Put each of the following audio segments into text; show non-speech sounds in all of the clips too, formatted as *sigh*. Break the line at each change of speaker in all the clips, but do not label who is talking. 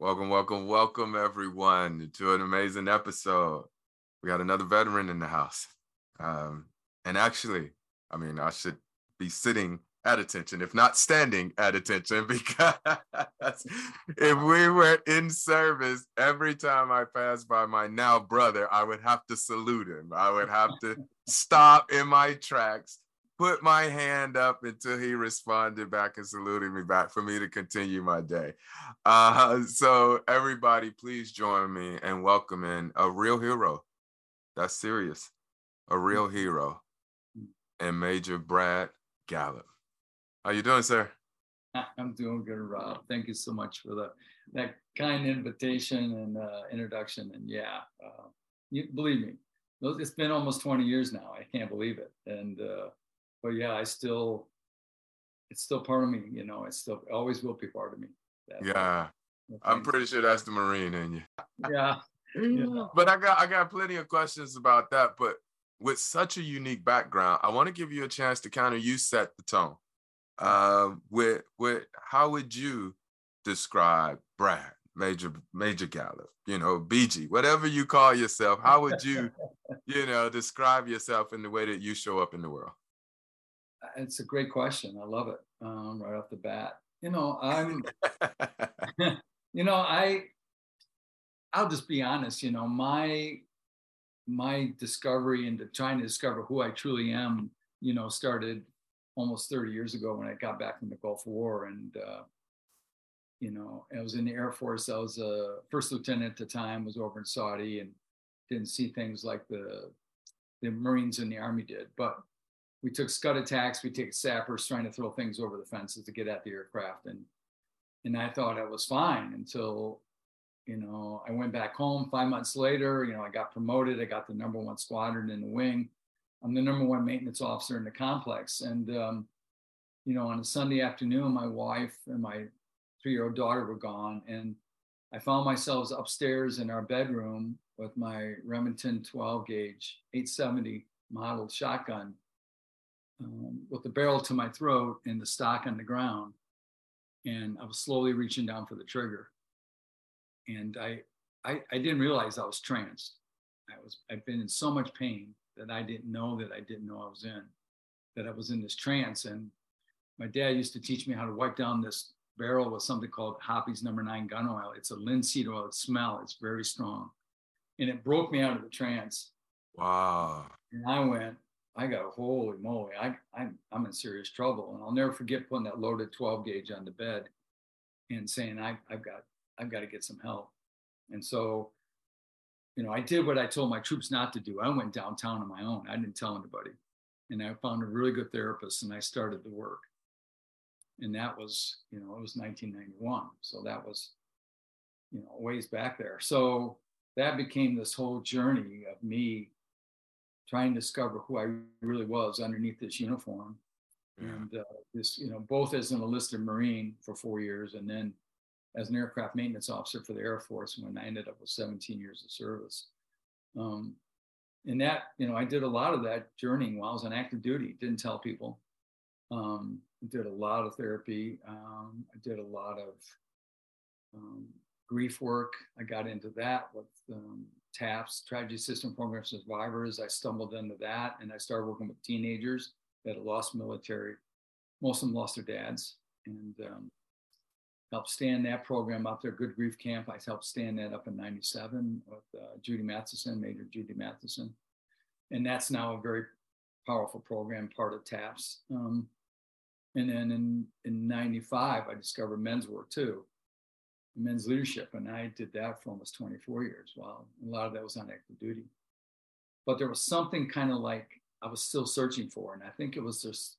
Welcome, welcome, welcome, everyone, to an amazing episode. We got another veteran in the house. Um, and actually, I mean, I should be sitting at attention, if not standing at attention, *laughs* because if we were in service, every time I passed by my now brother, I would have to salute him. I would have to stop in my tracks, put my hand up until he responded back and saluted me back for me to continue my day. Uh, *laughs* so, everybody, please join me in welcoming a real hero. That's serious. A real hero and Major Brad Gallup. How you doing, sir? *laughs*
I'm doing good, Rob. Thank you so much for the that kind invitation and uh, introduction. And yeah, uh, you believe me, it's been almost 20 years now. I can't believe it. And uh, but yeah, I still, it's still part of me. You know, it still always will be part of me.
That, yeah, I'm pretty sure that's the Marine in you.
yeah. *laughs*
yeah. But I got I got plenty of questions about that. But with such a unique background, I want to give you a chance to kind of you set the tone uh, with with how would you describe Brad Major Major Gallup? You know, BG, whatever you call yourself. How would you, *laughs* you know, describe yourself in the way that you show up in the world?
It's a great question. I love it um, right off the bat. You know, I'm. *laughs* *laughs* you know, I. I'll just be honest. You know, my my discovery into trying to discover who I truly am, you know, started almost 30 years ago when I got back from the Gulf War. And, uh, you know, I was in the Air Force. I was a first lieutenant at the time, was over in Saudi and didn't see things like the, the Marines and the Army did. But we took scud attacks, we take sappers trying to throw things over the fences to get at the aircraft. And, and I thought I was fine until, you know, I went back home five months later, you know, I got promoted. I got the number one squadron in the wing I'm the number one maintenance officer in the complex. And, um, you know, on a Sunday afternoon, my wife and my three year old daughter were gone. And I found myself upstairs in our bedroom with my Remington 12 gauge 870 model shotgun um, with the barrel to my throat and the stock on the ground. And I was slowly reaching down for the trigger. And I, I, I didn't realize I was tranced. I was, I've been in so much pain that I didn't know that I didn't know I was in, that I was in this trance. And my dad used to teach me how to wipe down this barrel with something called Hoppe's number nine gun oil. It's a linseed oil, it smell, it's very strong. And it broke me out of the trance.
Wow.
And I went, I got a holy moly, I, I'm, I'm in serious trouble. And I'll never forget putting that loaded 12 gauge on the bed and saying, I, I've got, I've got to get some help. And so you know, I did what I told my troops not to do. I went downtown on my own. I didn't tell anybody. And I found a really good therapist and I started the work. And that was, you know, it was 1991. So that was, you know, ways back there. So that became this whole journey of me trying to discover who I really was underneath this uniform. Yeah. And uh, this, you know, both as an enlisted Marine for four years and then as an aircraft maintenance officer for the Air Force when I ended up with 17 years of service. Um, and that, you know, I did a lot of that journeying while I was on active duty, didn't tell people. Um, did a lot of therapy. Um, I did a lot of um, grief work. I got into that with um, TAPS, Tragedy Assistance Program Survivors. I stumbled into that and I started working with teenagers that had lost military. Most of them lost their dads. And um, helped stand that program up there, Good Grief Camp. I helped stand that up in 97 with uh, Judy Matheson, Major Judy Matheson. And that's now a very powerful program, part of TAPS. Um, and then in, in 95, I discovered men's work too, men's leadership. And I did that for almost 24 years. Wow. A lot of that was on active duty. But there was something kind of like I was still searching for. And I think it was just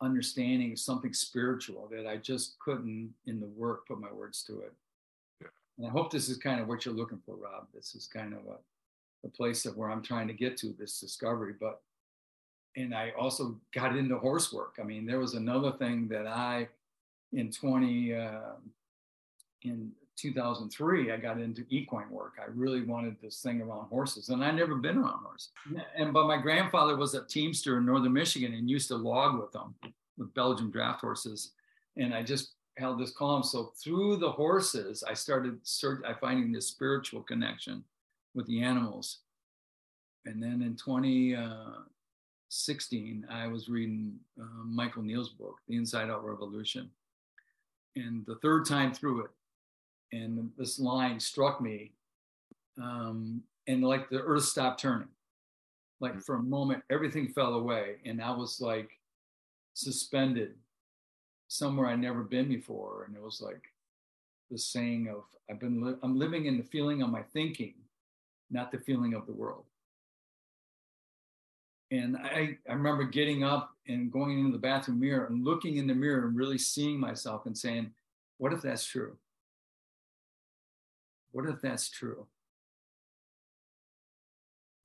understanding something spiritual that I just couldn't in the work put my words to it. And I hope this is kind of what you're looking for, Rob. This is kind of a, the place of where I'm trying to get to this discovery. But and I also got into horse work. I mean, there was another thing that I in 20 uh, in 2003 I got into equine work. I really wanted this thing around horses, and I never been around horses. And but my grandfather was a teamster in northern Michigan and used to log with them with Belgian draft horses, and I just held this column. So through the horses, I started search, I finding this spiritual connection with the animals. And then in 2016, uh, I was reading uh, Michael Neill's book, The Inside Out Revolution. And the third time through it, and this line struck me, um, and like the earth stopped turning. Like for a moment, everything fell away, and I was like suspended somewhere I'd never been before. And it was like the saying of, I've been, li- I'm living in the feeling of my thinking, not the feeling of the world. And I, I remember getting up and going into the bathroom mirror and looking in the mirror and really seeing myself and saying, what if that's true? What if that's true?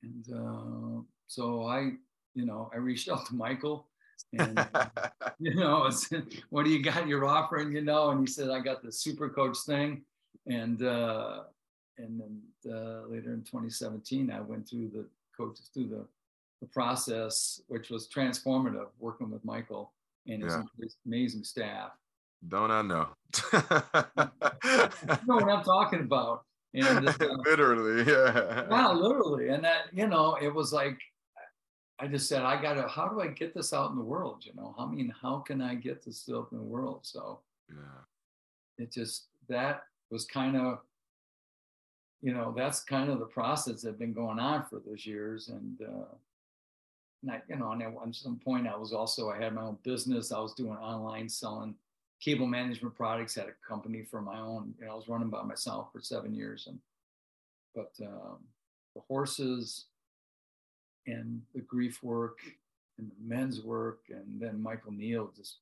And uh, so I, you know, I reached out to Michael and *laughs* you know, what do you got you're offering? You know, and he said, I got the super coach thing. And uh, and then uh, later in 2017, I went through the coaches through the, the process, which was transformative, working with Michael and his yeah. amazing staff.
Don't I know?
you know what I'm talking about. And uh, *laughs*
literally, yeah.
Yeah, literally. And that, you know, it was like I just said, I gotta, how do I get this out in the world? You know, I mean, how can I get this out in the world? So yeah, it just, that was kind of, you know, that's kind of the process that's been going on for those years. And, uh, and I, you know, and at some point I was also, I had my own business. I was doing online selling cable management products, had a company for my own, you know, I was running by myself for seven years. And, but um, the horses, and the grief work and the men's work and then michael neill just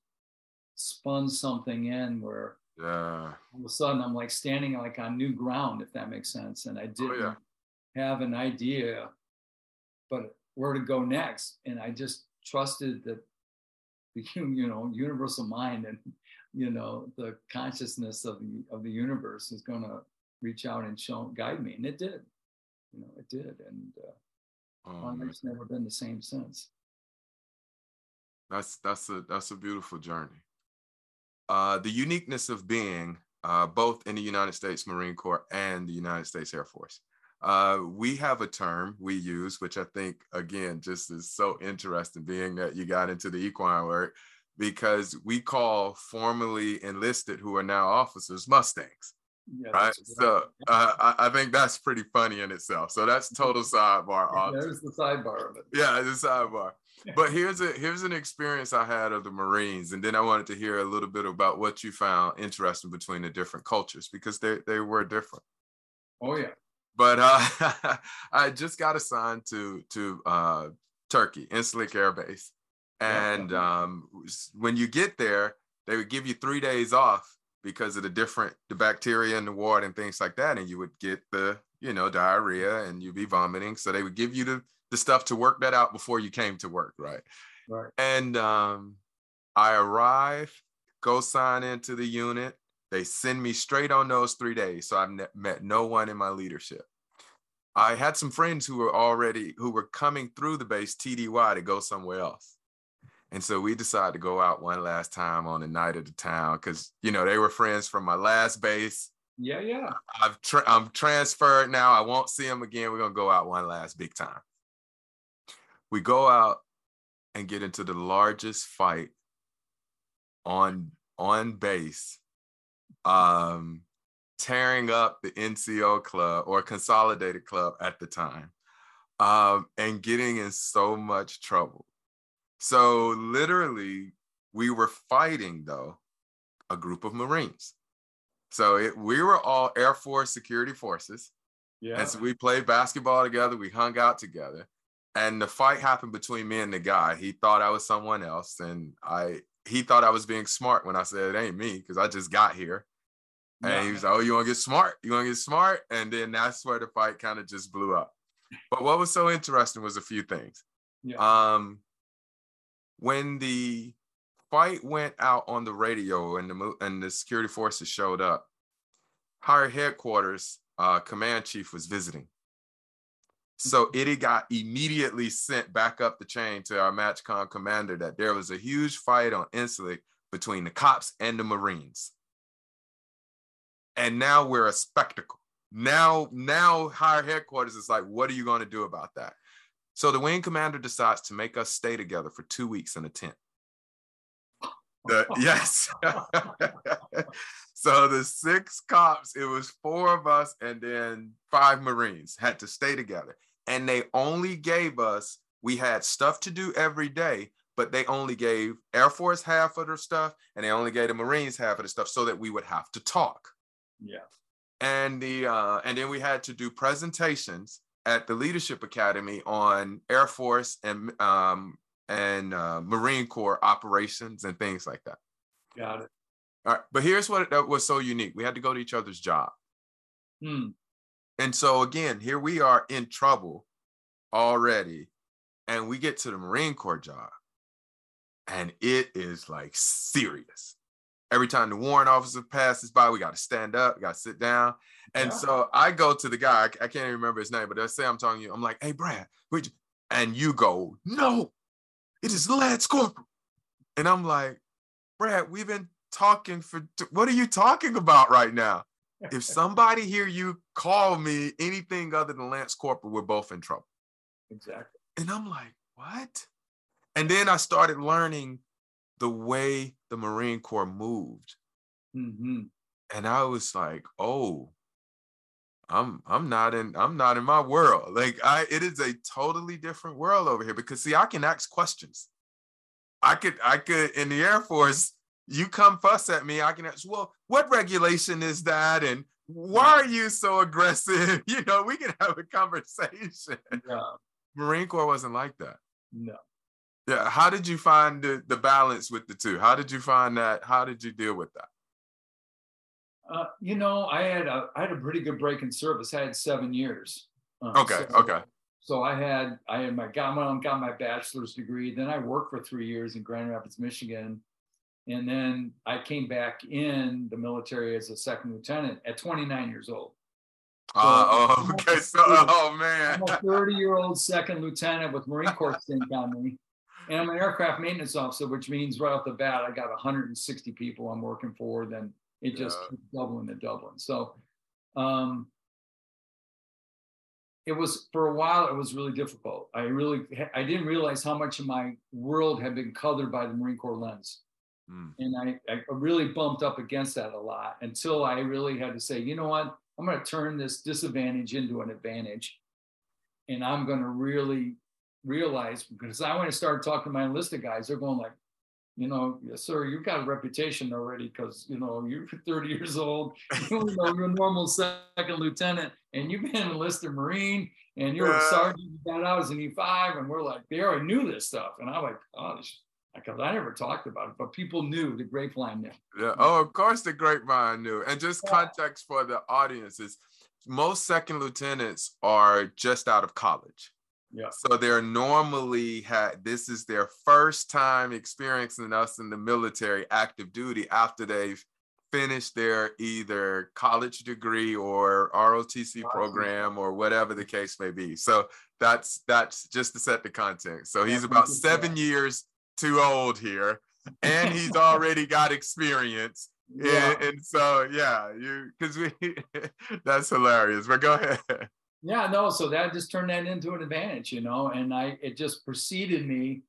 spun something in where
yeah
all of a sudden i'm like standing like on new ground if that makes sense and i didn't oh, yeah. have an idea but where to go next and i just trusted that the *laughs* you know universal mind and you know the consciousness of the of the universe is going to reach out and show guide me and it did you know it did and uh, um, life's never been the same since.
That's that's a that's a beautiful journey. Uh, the uniqueness of being uh, both in the United States Marine Corps and the United States Air Force. Uh, we have a term we use, which I think again just is so interesting, being that you got into the equine work, because we call formerly enlisted who are now officers Mustangs. Yeah, right. So uh, I, I, think that's pretty funny in itself. So that's *laughs* total sidebar.
Yeah, there's the sidebar of it.
Yeah, the sidebar. but *laughs* here's a here's an experience I had of the Marines, and then I wanted to hear a little bit about what you found interesting between the different cultures because they they were different.
Oh yeah.
But uh, *laughs* I just got assigned to to uh, Turkey, Incirlik Air Base, and yeah. um, when you get there, they would give you three days off because of the different the bacteria in the water and things like that. And you would get the you know diarrhea and you'd be vomiting. So they would give you the the stuff to work that out before you came to work right?
Right.
And um i arrive go sign into the unit. They send me straight on those three days. So i've ne- met no one in my leadership. I had some friends who were already who were coming through the base tdy to go somewhere else and so we decided to go out one last time on the night of the town because you know they were friends from my last base.
Yeah, yeah.
I've tra- I'm transferred now. I won't see them again. We're gonna go out one last big time. We go out and get into the largest fight on on base, um, tearing up the NCO club or Consolidated Club at the time, um, and getting in so much trouble so literally, we were fighting though a group of Marines. So it, we were all Air Force security forces. Yeah. And so we played basketball together. We hung out together. And the fight happened between me and the guy. He thought I was someone else. And I he thought I was being smart when I said it ain't me, because I just got here. And yeah. he was like, "Oh, you want to get smart? You want to get smart?" And then that's where the fight kind of just blew up. But what was so interesting was a few things. Yeah. Um, when the fight went out on the radio and the and the security forces showed up, higher headquarters uh, command chief was visiting. So mm-hmm. Got immediately sent back up the chain to our MAJCOM commander that there was a huge fight on Incirlik between the cops and the Marines. And now we're a spectacle. Now, now higher headquarters is like, what are you going to do about that? So the wing commander decides to make us stay together for two weeks in a tent. *laughs* The, yes. *laughs* so the six cops, it was four of us and then five Marines had to stay together. And they only gave us, we had stuff to do every day, but they only gave Air Force half of their stuff and they only gave the Marines half of the stuff so that we would have to talk.
Yeah.
And the uh, and then we had to do presentations at the Leadership Academy on Air Force and um, and uh, Marine Corps operations and things like that.
Got it.
All right, but here's what that was so unique: we had to go to each other's job.
Hmm.
And so again, here we are in trouble already, and we get to the Marine Corps job, and it is like serious. Every time the warrant officer passes by, we got to stand up, we got to sit down. And yeah. so I go to the guy, I, I can't even remember his name, but let's say I'm talking to you, I'm like, hey, Brad, and you go, no, it is Lance Corporal. And I'm like, Brad, we've been talking for, what are you talking about right now? if *laughs* somebody hear you call me anything other than Lance Corporal, we're both in trouble.
Exactly.
And I'm like, what? And then I started learning the way the Marine Corps moved.
Mm-hmm.
And I was like, oh, I'm I'm not in I'm not in my world. Like I it is a totally different world over here because see, I can ask questions. I could I could in the Air Force, you come fuss at me, I can ask, well, what regulation is that? And why are you so aggressive? *laughs* You know, we can have a conversation.
Yeah.
Marine Corps wasn't like that.
No.
Yeah. How did you find the, the balance with the two? How did you find that? How did you deal with that?
Uh, you know, I had a I had a pretty good break in service. I had seven years.
Uh, okay. So, okay.
So I had I had my got my got my bachelor's degree. Then I worked for three years in Grand Rapids, Michigan, and then I came back in the military as a second lieutenant at 29 years old.
So uh, oh, *laughs* okay. So, oh man,
I'm a 30 year old second lieutenant with Marine Corps stint on me. And I'm an aircraft maintenance officer, which means right off the bat, I got 160 people I'm working for. Then it just yeah. keeps doubling and doubling. So, um, it was for a while. It was really difficult. I really, I didn't realize how much of my world had been colored by the Marine Corps lens. Mm. And I, I really bumped up against that a lot until I really had to say, you know what? I'm going to turn this disadvantage into an advantage. And I'm going to really realize because I want to start talking to my enlisted guys, they're going like, you know, yes, sir, you've got a reputation already because, you know, you're *laughs* 30 years old, *laughs* you know, you're a normal second lieutenant, and you've been enlisted Marine, and you're yeah. a sergeant, you got out as an E5, and we're like, they already knew this stuff. And I'm like, oh, because I never talked about it, but people knew the grapevine knew.
Yeah. Oh, of course the grapevine knew. And just context for the audience is most second lieutenants are just out of college.
Yeah.
So they're normally had this is their first time experiencing us in the military active duty after they've finished their either college degree or ROTC program or whatever the case may be. So that's that's just to set the context. So he's about seven years too old here, and he's *laughs* already got experience. Yeah. And, and so yeah, you because we *laughs* that's hilarious. But go ahead.
Yeah, no, so that just turned that into an advantage, you know, and I it just preceded me,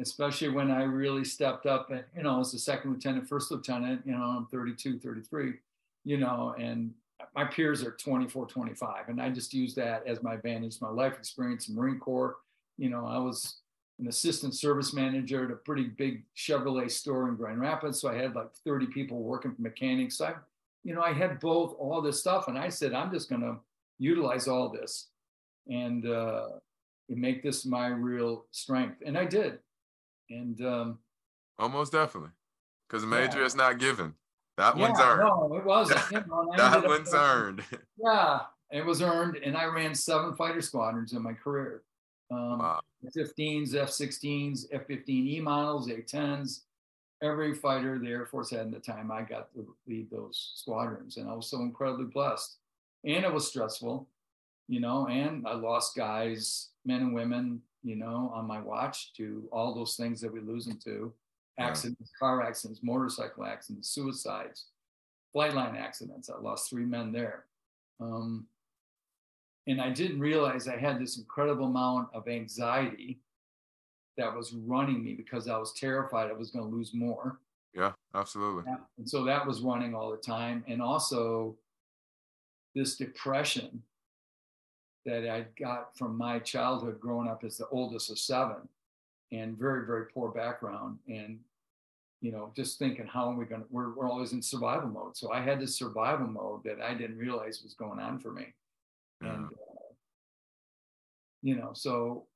especially when I really stepped up and you know, as a second lieutenant, first lieutenant, you know, I'm 32, 33, you know, and my peers are 24, 25. And I just use that as my advantage, my life experience in Marine Corps. You know, I was an assistant service manager at a pretty big Chevrolet store in Grand Rapids. So I had like 30 people working for mechanics. So I, you know, I had both all this stuff. And I said, I'm just going to utilize all this and uh, make this my real strength. And I did. And um,
almost definitely because major yeah. is not given. That yeah, one's earned.
No, it wasn't. *laughs*
You know, that one's earned. *laughs*
Yeah, it was earned, and I ran seven fighter squadrons in my career. Um, wow. F-15s, F-16s, F-15E models, A-10s. Every fighter the Air Force had at the time, I got to lead those squadrons, and I was so incredibly blessed. And it was stressful, you know. And I lost guys, men and women, you know, on my watch to all those things that we lose them to accidents, yeah. car accidents, motorcycle accidents, suicides, flight line accidents. I lost three men there. Um, and I didn't realize I had this incredible amount of anxiety that was running me because I was terrified I was going to lose more.
Yeah, absolutely.
And so that was running all the time. And also this depression that I got from my childhood growing up as the oldest of seven and very, very poor background. And, you know, just thinking, how are we going to, we're, we're always in survival mode. So I had this survival mode that I didn't realize was going on for me. Yeah. And, uh, you know, so,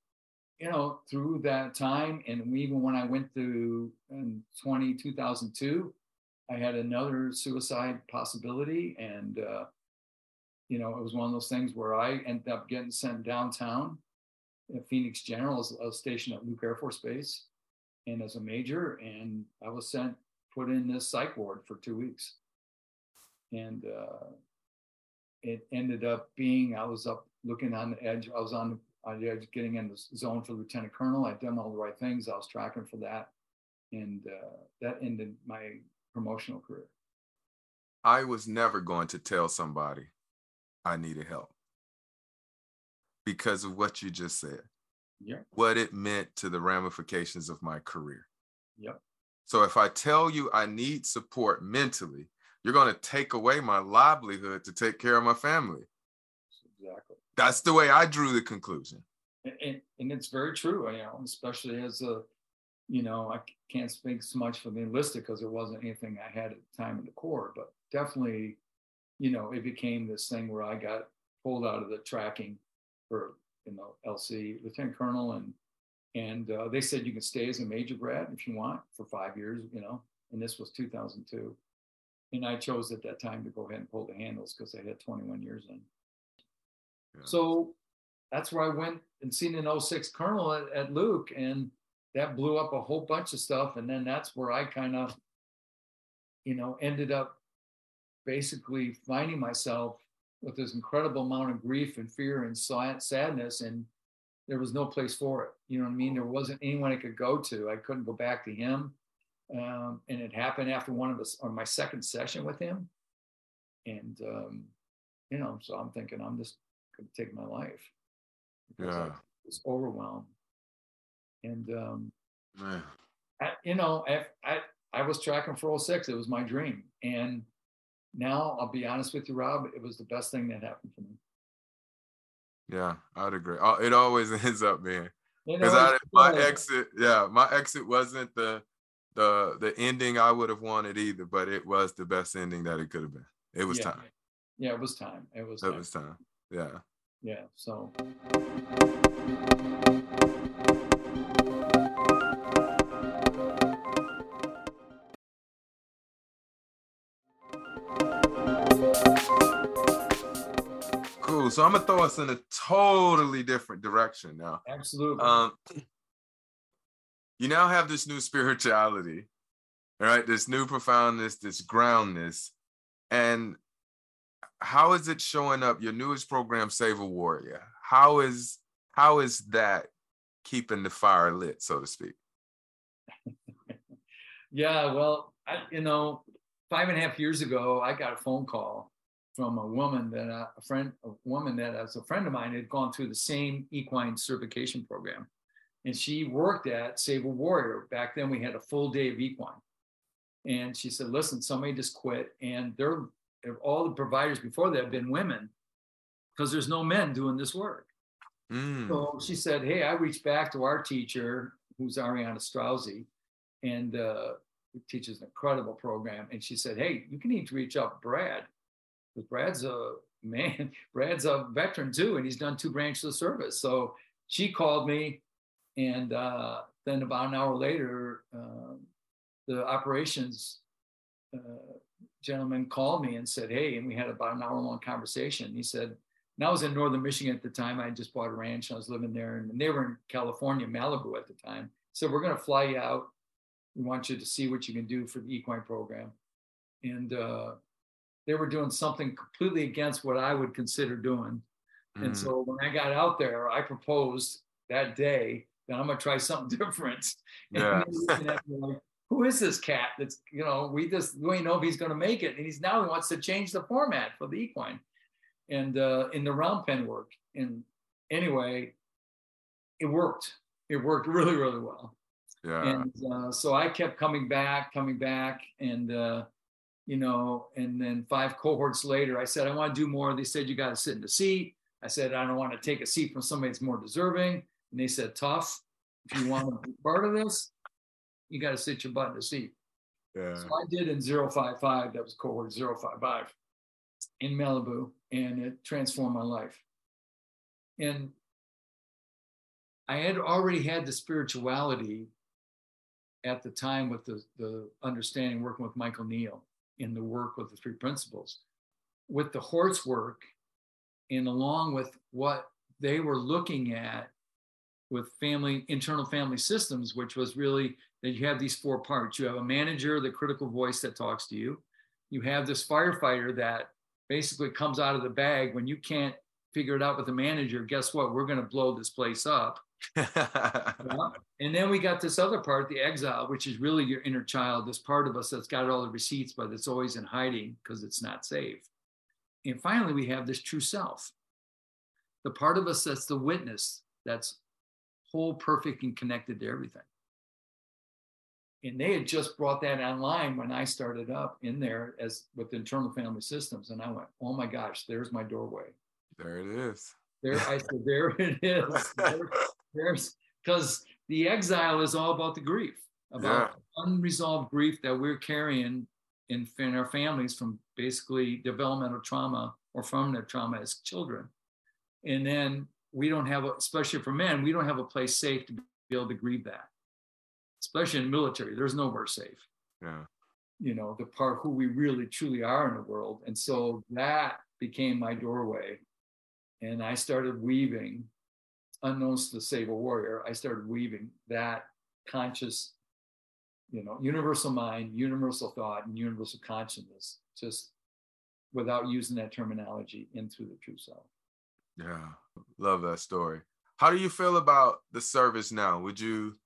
you know, through that time, and even when I went through in 20, 2002, I had another suicide possibility. And, uh, you know, it was one of those things where I ended up getting sent downtown Phoenix General as a station at Luke Air Force Base and as a major. And I was sent, put in this psych ward for two weeks. And uh, it ended up being, I was up looking on the edge. I was on, on the edge getting in the zone for Lieutenant Colonel. I'd done all the right things. I was tracking for that. And uh, that ended my promotional career.
I was never going to tell somebody I needed help because of what you just said.
Yeah.
What it meant to the ramifications of my career.
Yep.
So if I tell you I need support mentally, you're going to take away my livelihood to take care of my family.
Exactly.
That's the way I drew the conclusion.
And, and, and it's very true, you know, especially as a, you know, I can't speak so much for the enlisted because it wasn't anything I had at the time in the Corps, but definitely, you know, it became this thing where I got pulled out of the tracking for you know LC lieutenant colonel and and uh, they said you can stay as a major grad if you want for five years you know and this was 2002 and I chose at that time to go ahead and pull the handles because I had 21 years in yeah. so that's where I went and seen an 06 colonel at, at Luke and that blew up a whole bunch of stuff and then that's where I kind of you know ended up basically finding myself with this incredible amount of grief and fear and sadness and there was no place for it. You know what i mean? There wasn't anyone i could go to. I couldn't go back to him. Um, and it happened after one of us on my second session with him. And um, you know so i'm thinking i'm just going to take my life.
Yeah. I
was overwhelmed. And um, I, you know I, I i was tracking for 06 it was my dream. And now I'll be honest with you, Rob, it was the best thing that happened for me.
Yeah, I'd agree. Uh, it always *laughs* ends up being because my exit, yeah, my exit wasn't the the the ending I would have wanted either, but it was the best ending that it could have been. It was
yeah.
time.
Yeah, it was time. It was.
It time. was time. Yeah.
Yeah. So.
Cool. So I'm gonna throw us in a totally different direction now.
Absolutely.
Um, you now have this new spirituality, right? This new profoundness, this groundness, and how is it showing up? Your newest program, Save a Warrior. How is how is that keeping the fire lit, so to speak? *laughs*
yeah, well, I, you know, five and a half years ago, I got a phone call from a woman that uh, a friend, a woman that as a friend of mine had gone through the same equine certification program, and she worked at Save a Warrior. Back then, we had a full day of equine, and she said, "Listen, somebody just quit, and they're all the providers before that have been women, because there's no men doing this work." Mm. So she said, "Hey, I reached back to our teacher, who's Ariana Strozzi, and uh, teaches an incredible program. And she said, Hey, you can need to reach out Brad. Because Brad's a *laughs* man, Brad's a veteran too, and he's done two branches of service. So she called me, and uh, then about an hour later, uh, the operations uh, gentleman called me and said, Hey, and we had about an hour long conversation. He said, and I was in Northern Michigan at the time. I just bought a ranch. I was living there, and they were in California, Malibu at the time. So we're going to fly you out. We want you to see what you can do for the equine program. And uh, they were doing something completely against what I would consider doing. Mm. And so when I got out there, I proposed that day that I'm going to try something *laughs* different.
Yeah.
like, Who is this cat? That's you know we just we know if he's going to make it, and he's now he wants to change the format for the equine and uh, in the round pen work. And anyway, it worked. It worked *laughs* really, really well.
Yeah.
And uh, so I kept coming back, coming back, and uh, you know, and then five cohorts later, I said I want to do more. They said you got to sit in the seat. I said I don't want to take a seat from somebody that's more deserving. And they said, tough. If you want to be part of this, you got to sit your butt in the seat.
Yeah.
So I did in 055. That was cohort 055 in Malibu, and it transformed my life. And I had already had the spirituality at the time with the, the understanding working with Michael Neill in the work with the three principles. With the horse work, and along with what they were looking at with family internal family systems, which was really that you have these four parts. You have a manager, the critical voice that talks to you. You have this firefighter that basically comes out of the bag when you can't figure it out with the manager. Guess what? We're going to blow this place up. *laughs* yeah. And then we got this other part, the exile, which is really your inner child, this part of us that's got all the receipts, but it's always in hiding because it's not safe. And finally, we have this true self, the part of us that's the witness, that's whole, perfect, and connected to everything and they had just brought that online when I started up in there as with internal family systems. And I went, oh my gosh, there's my doorway.
There it is.
There, I said, there it is. *laughs* There, there's because the exile is all about the grief, about yeah. unresolved grief that we're carrying in, in our families from basically developmental trauma or from that trauma as children. And then we don't have, a, especially for men, we don't have a place safe to be able to grieve that especially in the military, there's nowhere safe.
Yeah.
You know, the part who we really truly are in the world. And so that became my doorway. And I started weaving, unknowns to the Save a Warrior, I started weaving that conscious, you know, universal mind, universal thought, and universal consciousness, just without using that terminology into the true self.
Yeah. Love that story. How do you feel about the service now? Would you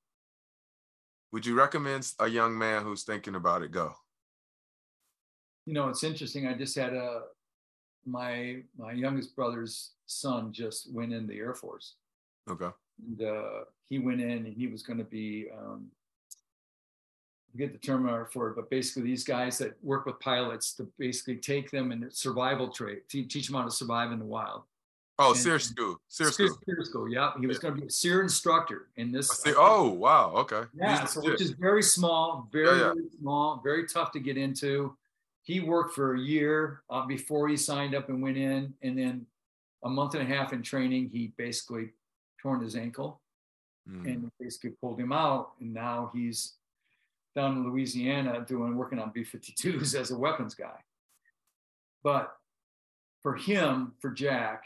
would you recommend a young man who's thinking about it go?
You know, it's interesting. I just had a my my youngest brother's son just went in the Air Force.
Okay.
And uh, he went in and he was going to be um, forget the term for it, but basically these guys that work with pilots to basically take them in survival trait, teach them how to survive in the wild.
Oh, SERE school. SERE school.
SERE school. Yeah, he was yeah. going to be a SERE instructor in this.
Oh, wow. Okay.
Yeah, so which is very small, very, yeah, yeah. very small, very tough to get into. He worked for a year uh, before he signed up and went in, and then a month and a half in training, he basically torn his ankle, mm. and basically pulled him out, and now he's down in Louisiana doing working on B-52s *laughs* as a weapons guy. But for him, for Jack,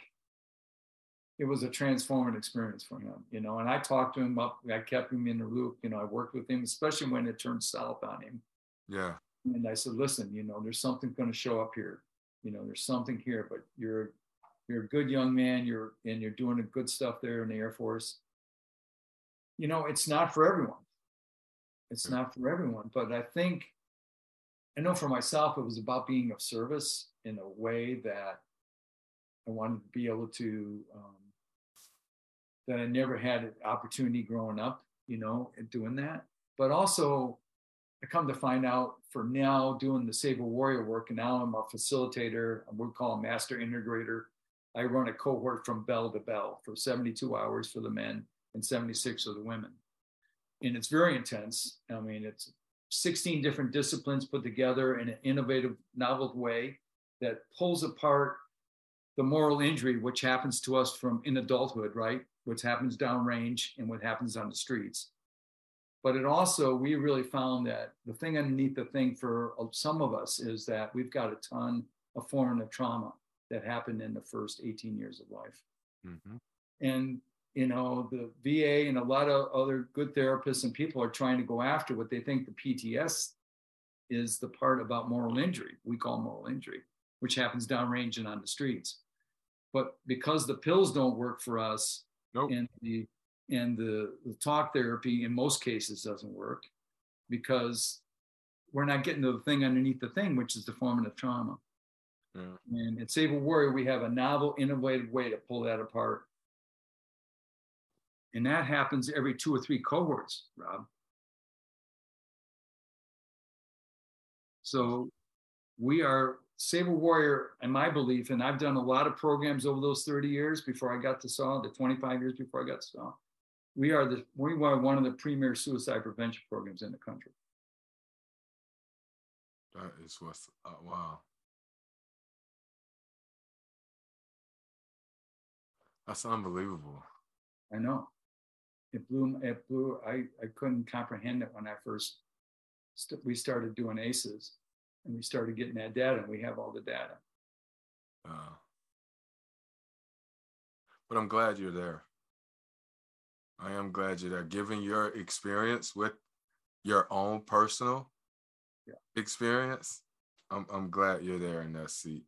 it was a transformative experience for him, you know. And I talked to him up, I kept him in the loop, you know. I worked with him, especially when it turned south on him.
Yeah.
And I said, listen, you know, there's something going to show up here. You know, there's something here, but you're you're a good young man. You're and you're doing good stuff there in the Air Force. You know, it's not for everyone. It's not for everyone, but I think I know for myself, it was about being of service in a way that I wanted to be able to um, that I never had an opportunity growing up, you know, doing that. But also, I come to find out for now doing the Save a Warrior work, and now I'm a facilitator. Would call a master integrator. I run a cohort from bell to bell for 72 hours for the men and 76 for the women. And it's very intense. I mean, it's 16 different disciplines put together in an innovative, novel way that pulls apart the moral injury, which happens to us from in adulthood, right? what happens downrange and what happens on the streets. but it also we really found that the thing underneath the thing for some of us is that we've got a ton of formative trauma that happened in the first 18 years of life mm-hmm. and you know the va and a lot of other good therapists and people are trying to go after what they think the pts is the part about moral injury we call moral injury which happens downrange and on the streets but because the pills don't work for us nope. and the and the, the talk therapy in most cases doesn't work because we're not getting to the thing underneath the thing, which is the formative trauma. Yeah. And at Save a Warrior, we have a novel, innovative way to pull that apart. And that happens every two or three cohorts, Rob. So we are Save a Warrior, in my belief, and I've done a lot of programs over those 30 years before I got to SAW, the 25 years before I got to SAW we are the we are one of the premier suicide prevention programs in the country.
That is what's uh, wow. That's unbelievable.
I know. It blew. It blew. I I couldn't comprehend it when I first st- we started doing ACEs, and we started getting that data. and We have all the data. Uh,
but I'm glad you're there. I am glad you're there. Given your experience with your own personal yeah. experience, I'm I'm glad you're there in that seat.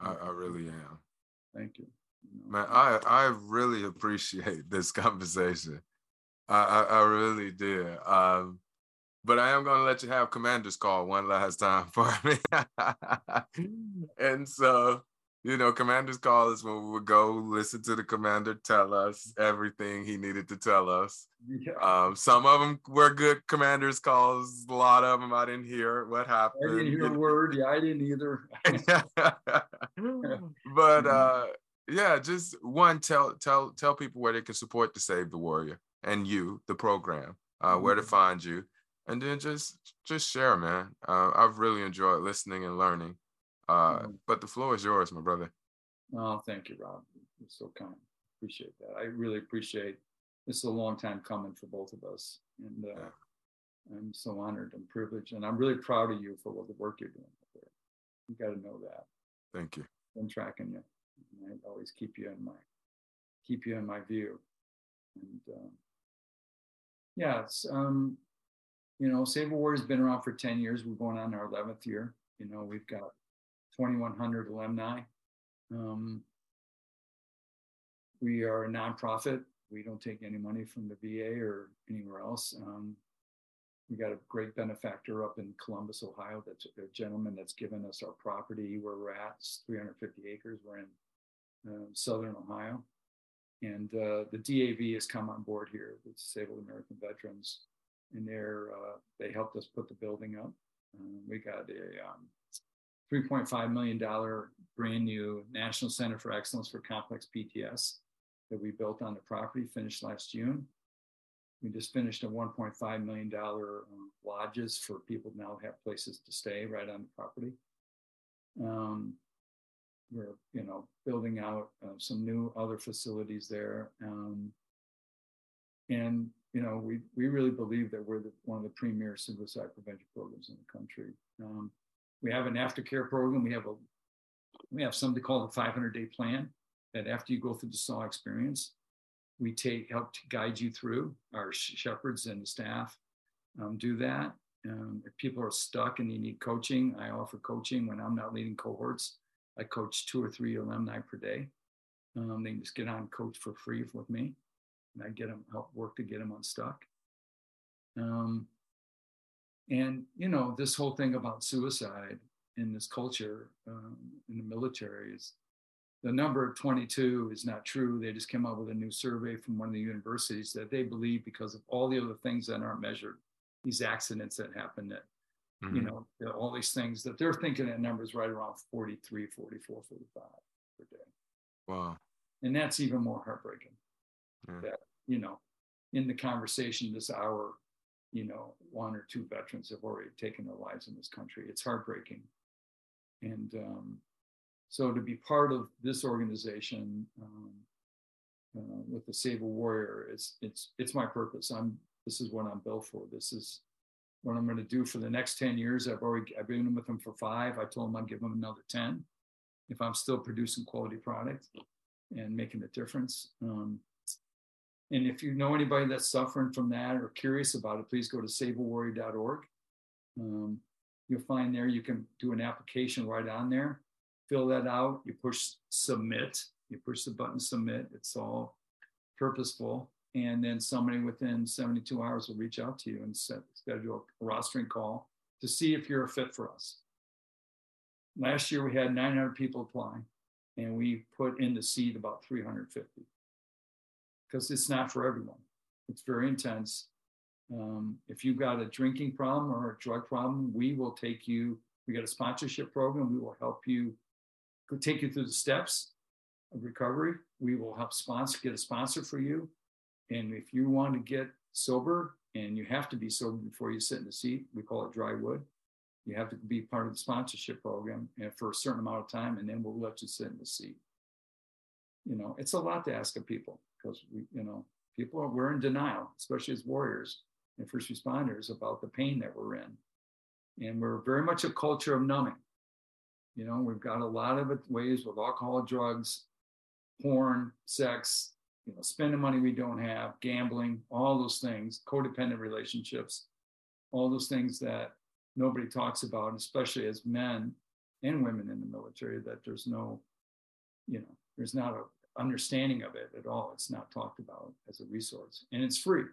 I, I really am.
Thank you.
Man, I I really appreciate *laughs* this conversation. I I, I really did. Um, but I am going to let you have Commander's call one last time *laughs* for me. and so you know, commander's call is when we would go listen to the commander tell us everything he needed to tell us. Yeah. Um, some of them were good commander's calls. A lot of them I didn't hear what happened.
I didn't hear a word. Yeah, I didn't either. *laughs*
but mm-hmm. uh, yeah, just one tell tell tell people where they can support the Save the Warrior and you, the program, uh, mm-hmm. where to mm-hmm. find you, and then just just share, man. Uh, I've really enjoyed listening and learning. Uh, mm-hmm. But the floor is yours, my brother.
Oh, thank you, Rob. You're so kind. Appreciate that. I really appreciate. This is a long time coming for both of us, and uh, yeah. I'm so honored and privileged, and I'm really proud of you for what the work you're doing there. You got to know that.
Thank you.
Been tracking you. I always keep you in my keep you in my view, and um, yeah, it's um, you know, Save a Warrior has been around for 10 years. We're going on our 11th year. You know, we've got 2,100 alumni. Um, we are a nonprofit. We don't take any money from the VA or anywhere else. Um, we got a great benefactor up in Columbus, Ohio. That's a gentleman that's given us our property where we're at. It's 350 acres. We're in uh, southern Ohio. And uh, the DAV has come on board here, the Disabled American Veterans, and they're uh, they helped us put the building up. Um, we got a um, $3.5 million brand new National Center for Excellence for Complex PTS that we built on the property, finished last June. We just finished a $1.5 million um, lodges for people now have places to stay right on the property. Um, we're, you know, building out uh, some new other facilities there. Um, and, you know, we, we really believe that we're the, one of the premier suicide prevention programs in the country. Um, we have an aftercare program. We have a we have something called a 500 day plan that after you go through the SAW experience, we take help to guide you through. Our shepherds and the staff um, do that. Um, if people are stuck and they need coaching, I offer coaching when I'm not leading cohorts. I coach two or three alumni per day. Um, they just get on coach for free with me, and I get them help work to get them unstuck. Um, and, you know, this whole thing about suicide in this culture um, in the military is the number of 22 is not true. They just came out with a new survey from one of the universities that they believe because of all the other things that aren't measured, these accidents that happen that, mm-hmm. you know, all these things that they're thinking that numbers right around 43, 44, 45 per day.
Wow.
And that's even more heartbreaking. Yeah. That, you know, in the conversation this hour, you know, one or two veterans have already taken their lives in this country. It's heartbreaking. And um, so to be part of this organization um, uh, with the Save a Warrior, it's, it's, it's my purpose. I'm this is what I'm built for. This is what I'm going to do for the next 10 years. I've already I've been with them for five. I told them I'd give them another 10 if I'm still producing quality product and making a difference. Um, and if you know anybody that's suffering from that or curious about it, please go to saveawarrior.org. Um, you'll find there you can do an application right on there. Fill that out. You push submit. You push the button submit. It's all purposeful. And then somebody within 72 hours will reach out to you and set, schedule a rostering call to see if you're a fit for us. Last year we had 900 people apply, and we put in the seat about 350 because it's not for everyone. It's very intense. Um, if you've got a drinking problem or a drug problem, we will take you. We got a sponsorship program. We will help you take you through the steps of recovery. We will help sponsor get a sponsor for you. And if you want to get sober, and you have to be sober before you sit in the seat, we call it dry wood. You have to be part of the sponsorship program for a certain amount of time, and then we'll let you sit in the seat. You know, it's a lot to ask of people because we, you know, people are we're in denial, especially as warriors and first responders, about the pain that we're in, and we're very much a culture of numbing. You know, we've got a lot of ways with alcohol, drugs, porn, sex, you know, spending money we don't have, gambling, all those things, codependent relationships, all those things that nobody talks about, especially as men and women in the military, that there's no, you know, there's not a understanding of it at all. It's not talked about as a resource, and it's free.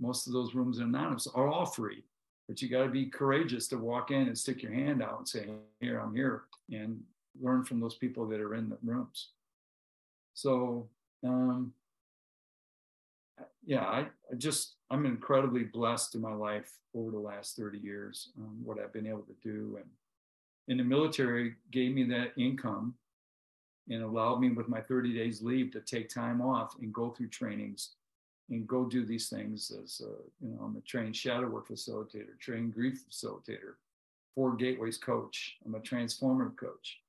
Most of those rooms in anonymous are all free, but you got to be courageous to walk in and stick your hand out and say, "Here, I'm here," and learn from those people that are in the rooms. So, um, yeah, I, I just I'm incredibly blessed in my life over the last 30 years, um, what I've been able to do. And in the military gave me that income and allowed me with my 30 days leave to take time off and go through trainings and go do these things as a, you know, I'm a trained shadow work facilitator, trained grief facilitator, four gateways coach. I'm a transformative coach.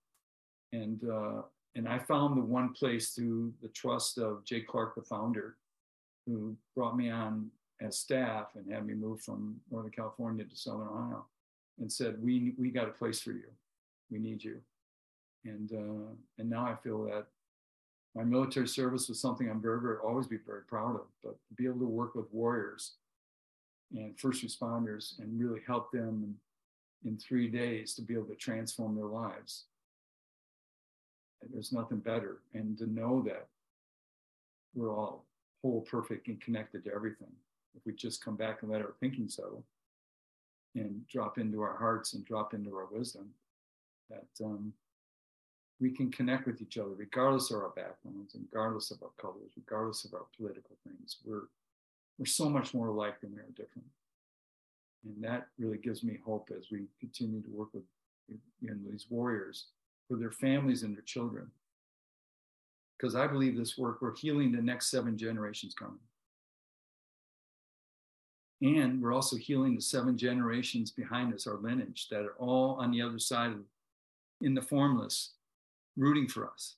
And, uh, and I found the one place through the trust of Jake Clark, the founder, who brought me on as staff and had me move from Northern California to Southern Ohio and said, we, we got a place for you. We need you. And, uh, and now I feel that my military service was something I'm very, very, always be very proud of, but to be able to work with warriors and first responders and really help them in, in three days to be able to transform their lives. There's nothing better. And to know that we're all whole, perfect, and connected to everything. If we just come back and let our thinking settle and drop into our hearts and drop into our wisdom, that um, we can connect with each other regardless of our backgrounds, regardless of our colors, regardless of our political things. We're we're so much more alike than we are different, and that really gives me hope as we continue to work with you know, these warriors for their families and their children because I believe this work, we're healing the next seven generations coming. And we're also healing the seven generations behind us, our lineage, that are all on the other side of, in the formless, rooting for us.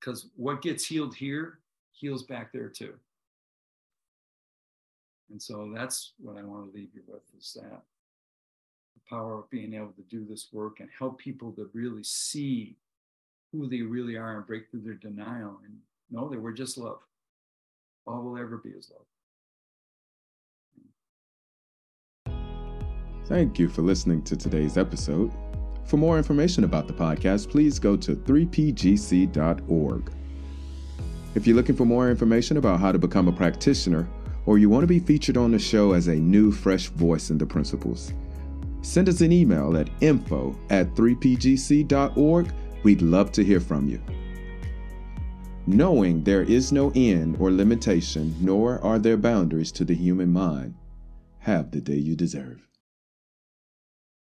Because what gets healed here heals back there too. And so that's what I want to leave you with is that the power of being able to do this work and help people to really see who they really are and break through their denial and know that we're just love. All we'll ever be is love.
Thank you for listening to today's episode. For more information about the podcast, please go to 3pgc.org. If you're looking for more information about how to become a practitioner, or you want to be featured on the show as a new, fresh voice in the principles, send us an email at info at 3pgc.org We'd love to hear from you. Knowing there is no end or limitation, nor are there boundaries to the human mind, have the day you deserve.